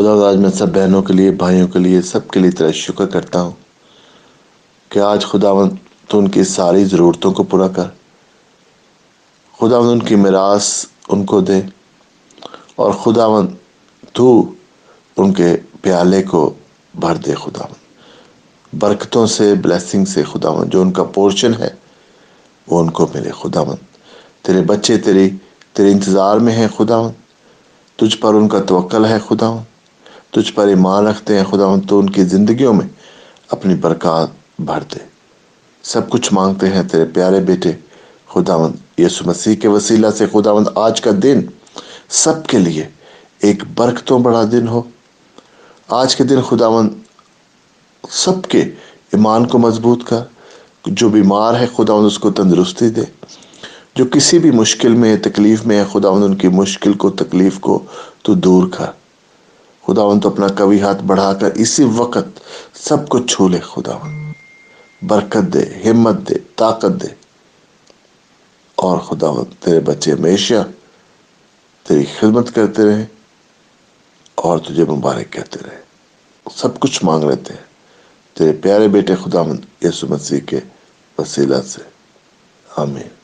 خدا آج میں سب بہنوں کے لیے، بھائیوں کے لیے، سب کے لیے تیرا شکر کرتا ہوں کہ آج خداون تو ان کی ساری ضرورتوں کو پورا کر۔ خداون ان کی میراث ان کو دے اور خداون تو ان کے پیالے کو بھر دے۔ خداون برکتوں سے بلیسنگ سے خداون جو ان کا پورشن ہے وہ ان کو ملے۔ خداون تیرے بچے تیری، تیرے انتظار میں ہیں۔ خداون تجھ پر ان کا توکل ہے۔ خداون تجھ پر ایمان رکھتے ہیں خداون تو ان کی زندگیوں میں اپنی برکات بھر دے سب کچھ مانگتے ہیں تیرے پیارے بیٹے خداون یسو مسیح کے وسیلہ سے۔ خداون آج کا دن سب کے لیے ایک برکتوں بڑا دن ہو۔ آج کے دن خداون سب کے ایمان کو مضبوط کر۔ جو بیمار ہے خداون اس کو تندرستی دے۔ جو کسی بھی مشکل میں، تکلیف میں ہے خداون ان کی مشکل کو، تکلیف کو تو دور کر۔ خداون تو اپنا کبھی ہاتھ بڑھا کر اسی وقت سب کو چھو لے خداون برکت دے، ہمت دے، طاقت دے۔ اور خداون تیرے بچے ہمیشہ تیری خدمت کرتے رہے اور تجھے مبارک کہتے رہے۔ سب کچھ مانگ لیتے ہیں۔ تیرے پیارے بیٹے خداون یسو مسیح کے وسیلہ سے۔ آمین۔